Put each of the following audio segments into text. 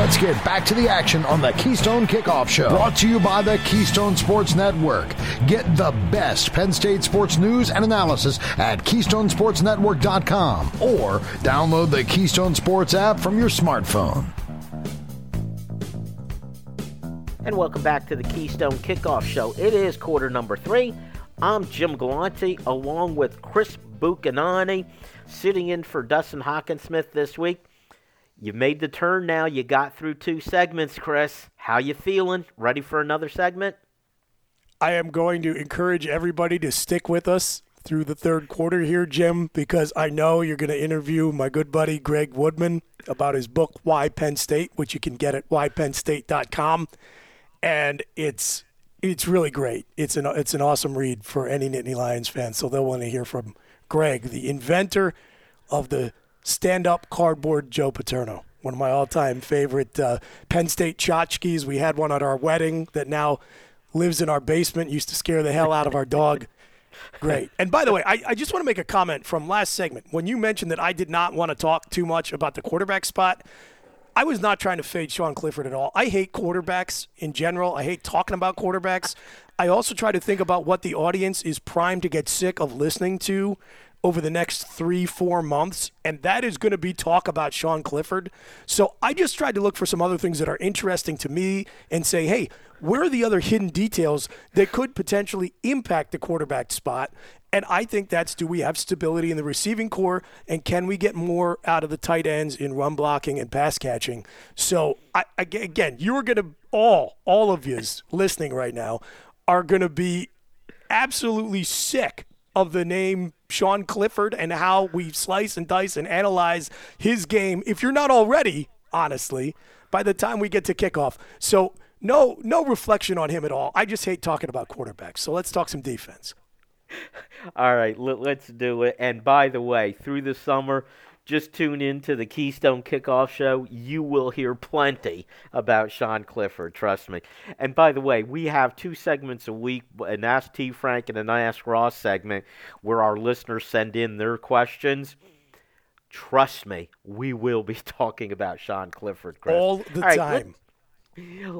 Let's get back to the action on the Keystone Kickoff Show. Brought to you by the Keystone Sports Network. Get the best Penn State sports news and analysis at KeystonesportsNetwork.com or download the Keystone Sports app from your smartphone. And welcome back to the Keystone Kickoff Show. It is quarter number three. I'm Jim Galante along with Chris Buchanani sitting in for Dustin Hockensmith this week. You've made the turn now. You got through two segments, Chris. How you feeling? Ready for another segment? I am going to encourage everybody to stick with us through the third quarter here, Jim, because I know you're going to interview my good buddy Greg Woodman about his book Why Penn State, which you can get at whypennstate.com, and it's it's really great. It's an it's an awesome read for any Nittany Lions fan. So they'll want to hear from Greg, the inventor of the stand up cardboard Joe Paterno. One of my all time favorite uh, Penn State tchotchkes. We had one at our wedding that now lives in our basement, used to scare the hell out of our dog. Great. And by the way, I, I just want to make a comment from last segment. When you mentioned that I did not want to talk too much about the quarterback spot, I was not trying to fade Sean Clifford at all. I hate quarterbacks in general. I hate talking about quarterbacks. I also try to think about what the audience is primed to get sick of listening to over the next three, four months, and that is going to be talk about Sean Clifford. So I just tried to look for some other things that are interesting to me and say, hey, where are the other hidden details that could potentially impact the quarterback spot? And I think that's do we have stability in the receiving corps and can we get more out of the tight ends in run blocking and pass catching? So, I, again, you're going to all, all of yous listening right now are going to be absolutely sick of the name Sean Clifford and how we slice and dice and analyze his game. If you're not already, honestly, by the time we get to kickoff. So no no reflection on him at all. I just hate talking about quarterbacks. So let's talk some defense. All right, let, let's do it. And by the way, through the summer, just tune in to the Keystone Kickoff Show. You will hear plenty about Sean Clifford, trust me. And by the way, we have two segments a week an Ask T. Frank and an Ask Ross segment where our listeners send in their questions. Trust me, we will be talking about Sean Clifford, Chris. All the All time.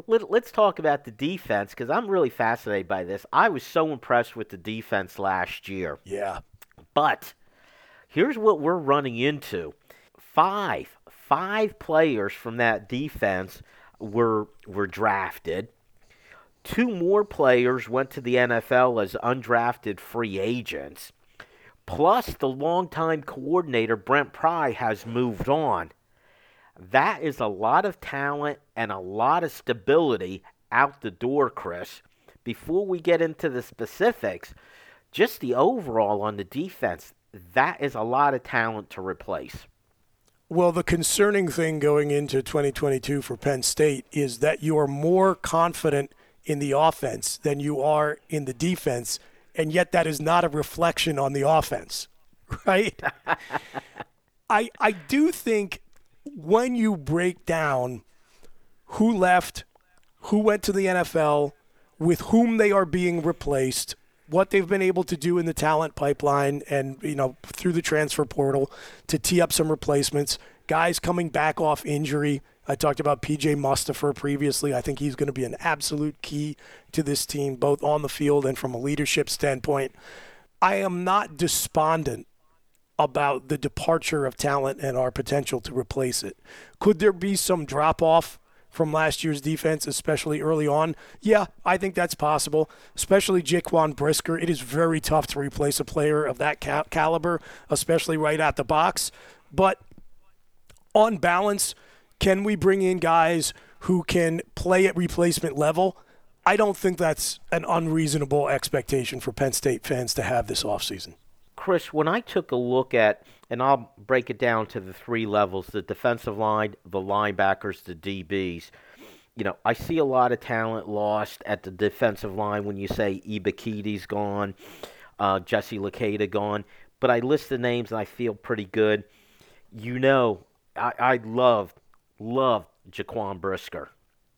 Let, us talk about the defense because I'm really fascinated by this. I was so impressed with the defense last year. Yeah. But Here's what we're running into five, five players from that defense were, were drafted. Two more players went to the NFL as undrafted free agents. Plus, the longtime coordinator, Brent Pry, has moved on. That is a lot of talent and a lot of stability out the door, Chris. Before we get into the specifics, just the overall on the defense, that is a lot of talent to replace. Well, the concerning thing going into 2022 for Penn State is that you are more confident in the offense than you are in the defense, and yet that is not a reflection on the offense, right? I I do think when you break down who left, who went to the NFL, with whom they are being replaced, what they've been able to do in the talent pipeline and you know through the transfer portal to tee up some replacements. Guys coming back off injury. I talked about PJ Mustipher previously. I think he's going to be an absolute key to this team, both on the field and from a leadership standpoint. I am not despondent about the departure of talent and our potential to replace it. Could there be some drop off from last year's defense, especially early on? Yeah, I think that's possible, especially Jaquan Brisker. It is very tough to replace a player of that cal- caliber, especially right at the box. But on balance, can we bring in guys who can play at replacement level? I don't think that's an unreasonable expectation for Penn State fans to have this offseason. Chris, when I took a look at, and I'll break it down to the three levels the defensive line, the linebackers, the DBs. You know, I see a lot of talent lost at the defensive line when you say Ebiketie's gone, uh, Jesse Luketa gone. But I list the names and I feel pretty good. You know, I, I love, love Jaquan Brisker.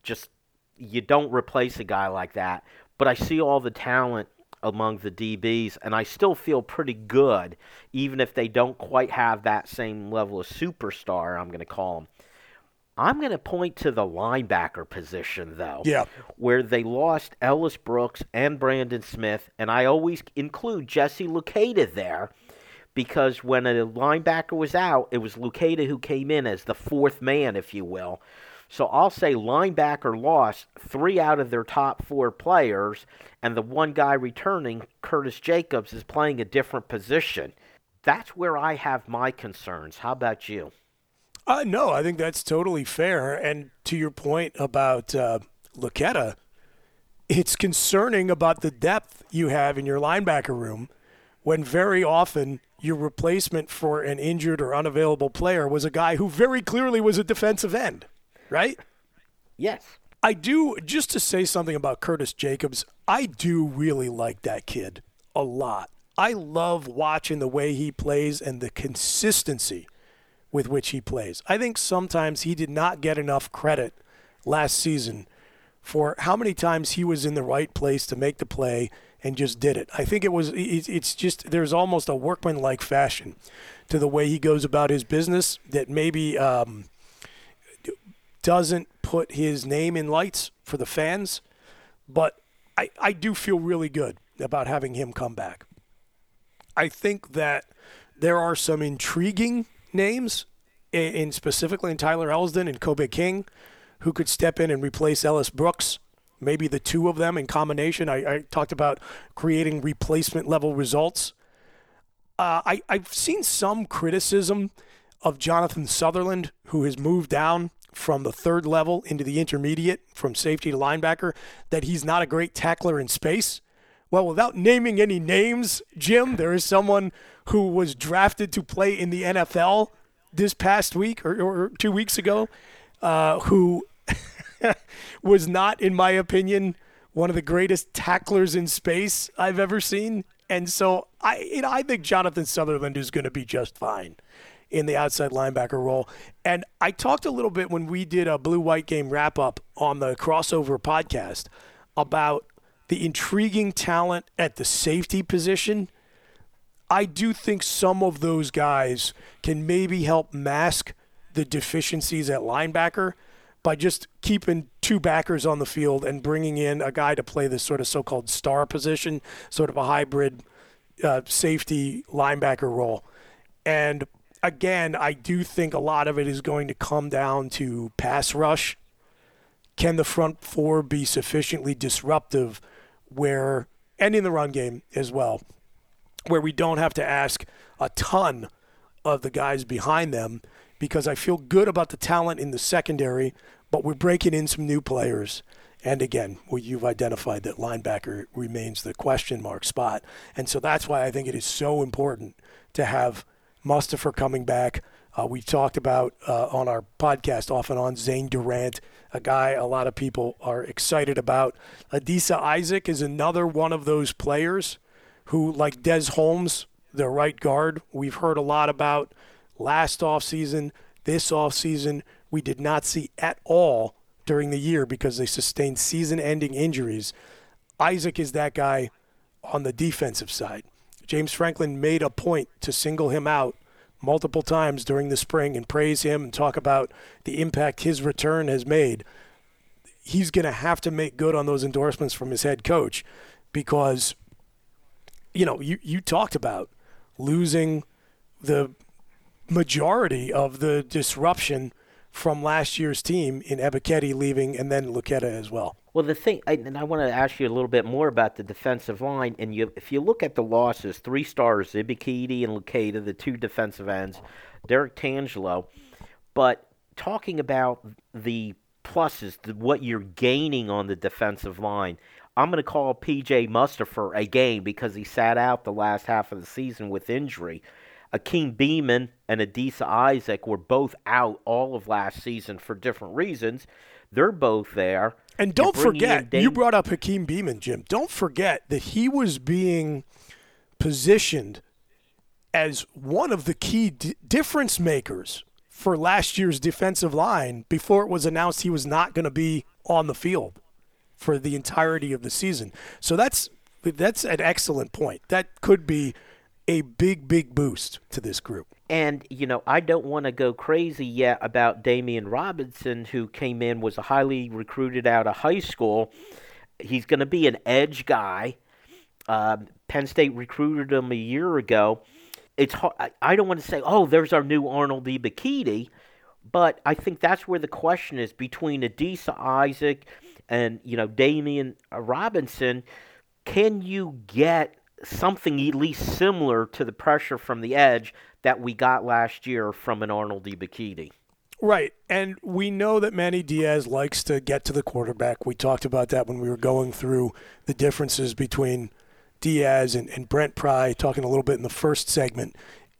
Just, you don't replace a guy like that. But I see all the talent among the DBs, and I still feel pretty good, even if they don't quite have that same level of superstar, I'm going to call them. I'm going to point to the linebacker position, though. Yeah. Where they lost Ellis Brooks and Brandon Smith, and I always include Jesse Luketa there because when a linebacker was out, it was Luketa who came in as the fourth man, if you will. So I'll say linebacker lost three out of their top four players, and the one guy returning, Curtis Jacobs, is playing a different position. That's where I have my concerns. How about you? Uh, no, I think that's totally fair. And to your point about uh, it's concerning about the depth you have in your linebacker room when very often your replacement for an injured or unavailable player was a guy who very clearly was a defensive end, right? Yes. I do, just to say something about Curtis Jacobs, I do really like that kid a lot. I love watching the way he plays and the consistency with which he plays. I think sometimes he did not get enough credit last season for how many times he was in the right place to make the play and just did it. I think it was it's just there's almost a workman-like fashion to the way he goes about his business that maybe um, doesn't put his name in lights for the fans, but I, I do feel really good about having him come back. I think that there are some intriguing names, in, in specifically in Tyler Elsdon and Kobe King, who could step in and replace Ellis Brooks maybe the two of them in combination. I, I talked about creating replacement level results. Uh, I, I've seen some criticism of Jonathan Sutherland, who has moved down from the third level into the intermediate from safety to linebacker, that he's not a great tackler in space. Well, without naming any names, Jim, there is someone who was drafted to play in the NFL this past week or, or two weeks ago uh, who was not, in my opinion, one of the greatest tacklers in space I've ever seen. And so I, you know, I think Jonathan Sutherland is going to be just fine in the outside linebacker role. And I talked a little bit when we did a blue white game wrap up on the crossover podcast about the intriguing talent at the safety position. I do think some of those guys can maybe help mask the deficiencies at linebacker by just keeping two backers on the field and bringing in a guy to play this sort of so-called star position, sort of a hybrid uh, safety linebacker role. And again, I do think a lot of it is going to come down to pass rush. Can the front four be sufficiently disruptive where, and in the run game as well, where we don't have to ask a ton of the guys behind them because I feel good about the talent in the secondary, but we're breaking in some new players. And again, well, you've identified that linebacker remains the question mark spot. And so that's why I think it is so important to have Mustipher coming back. Uh, we talked about uh, on our podcast off and on Zane Durant, a guy a lot of people are excited about. Adisa Isaac is another one of those players who, like Des Holmes, the right guard, we've heard a lot about last offseason, this offseason, we did not see at all during the year because they sustained season ending injuries. Isaac is that guy on the defensive side. James Franklin made a point to single him out multiple times during the spring and praise him and talk about the impact his return has made. He's going to have to make good on those endorsements from his head coach because, you know, you, you talked about losing the majority of the disruption from last year's team in Ebiketie leaving and then Luketa as well. Well, the thing, I, and I want to ask you a little bit more about the defensive line. And you, if you look at the losses, three stars, Ebiketie and Luketa, the two defensive ends, Derrick Tangelo. But talking about the pluses, the, what you're gaining on the defensive line, I'm going to call PJ Mustipher a gain because he sat out the last half of the season with injury. Akeem Beamon and Adisa Isaac were both out all of last season for different reasons. They're both there. And don't forget, you brought up Hakeem Beamon, Jim. Don't forget that he was being positioned as one of the key d- difference makers for last year's defensive line before it was announced he was not going to be on the field for the entirety of the season. So that's that's an excellent point. That could be a big, big boost to this group. And, you know, I don't want to go crazy yet about Damian Robinson, who came in, was a highly recruited out of high school. He's going to be an edge guy. Um, Penn State recruited him a year ago. It's hard, I don't want to say, oh, there's our new Arnold Ebiketie, but I think that's where the question is between Adisa Isaac and you know Damian Robinson. Can you get something at least similar to the pressure from the edge that we got last year from an Arnold Ebiketie? Right. And we know that Manny Diaz likes to get to the quarterback. We talked about that when we were going through the differences between Diaz and, and Brent Pry, talking a little bit in the first segment.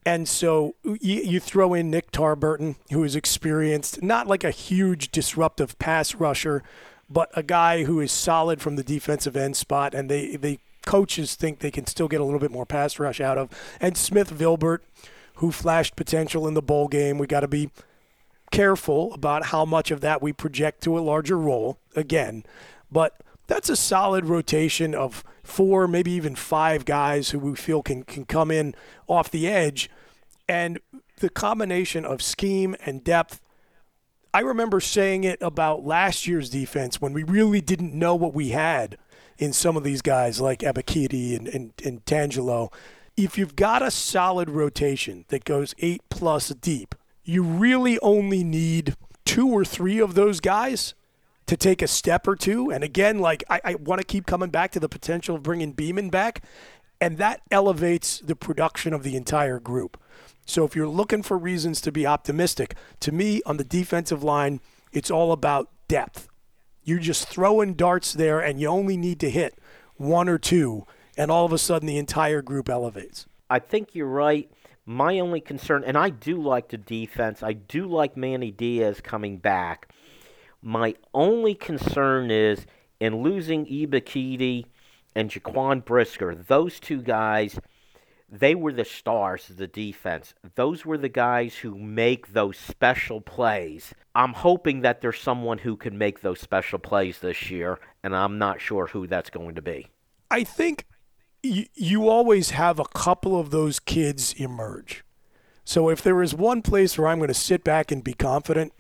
And so you, you, throw in Nick Tarburton, who is experienced, not like a huge disruptive pass rusher, but a guy who is solid from the defensive end spot, and they, they coaches think they can still get a little bit more pass rush out of. And Smith Vilbert, who flashed potential in the bowl game. We got to be careful about how much of that we project to a larger role again. But that's a solid rotation of four, maybe even five guys who we feel can, can come in off the edge. And the combination of scheme and depth, I remember saying it about last year's defense when we really didn't know what we had in some of these guys like Ebiketie and, and, and Tangelo. If you've got a solid rotation that goes eight plus deep, you really only need two or three of those guys to take a step or two. And again, like I, I want to keep coming back to the potential of bringing Beamon back, and that elevates the production of the entire group. So if you're looking for reasons to be optimistic, to me on the defensive line, it's all about depth. You're just throwing darts there, and you only need to hit one or two, and all of a sudden the entire group elevates. I think you're right. My only concern, and I do like the defense, I do like Manny Diaz coming back. My only concern is in losing Ebiketie and Jaquan Brisker, those two guys, they were the stars of the defense. Those were the guys who make those special plays. I'm hoping that there's someone who can make those special plays this year, and I'm not sure who that's going to be. I think you, always have a couple of those kids emerge. So if there is one place where I'm going to sit back and be confident,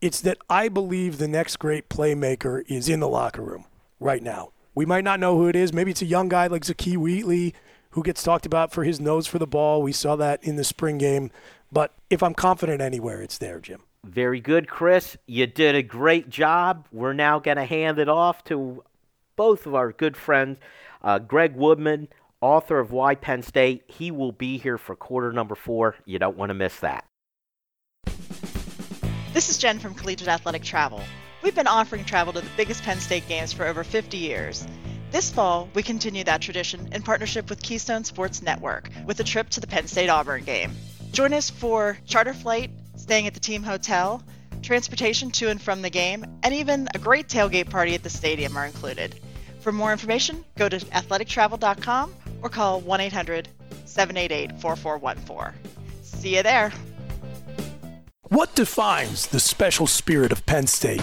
it's that I believe the next great playmaker is in the locker room right now. We might not know who it is. Maybe it's a young guy like Zakee Wheatley who gets talked about for his nose for the ball. We saw that in the spring game. But if I'm confident anywhere, it's there, Jim. Very good, Chris. You did a great job. We're now going to hand it off to both of our good friends, uh, Greg Woodman, author of Why Penn State. He will be here for quarter number four. You don't want to miss that. This is Jen from Collegiate Athletic Travel. We've been offering travel to the biggest Penn State games for over 50 years. This fall, we continue that tradition in partnership with Keystone Sports Network with a trip to the Penn State Auburn game. Join us for charter flight, staying at the team hotel, transportation to and from the game, and even a great tailgate party at the stadium are included. For more information, go to athletictravel.com or call 1 800 788 4414. See you there. What defines the special spirit of Penn State?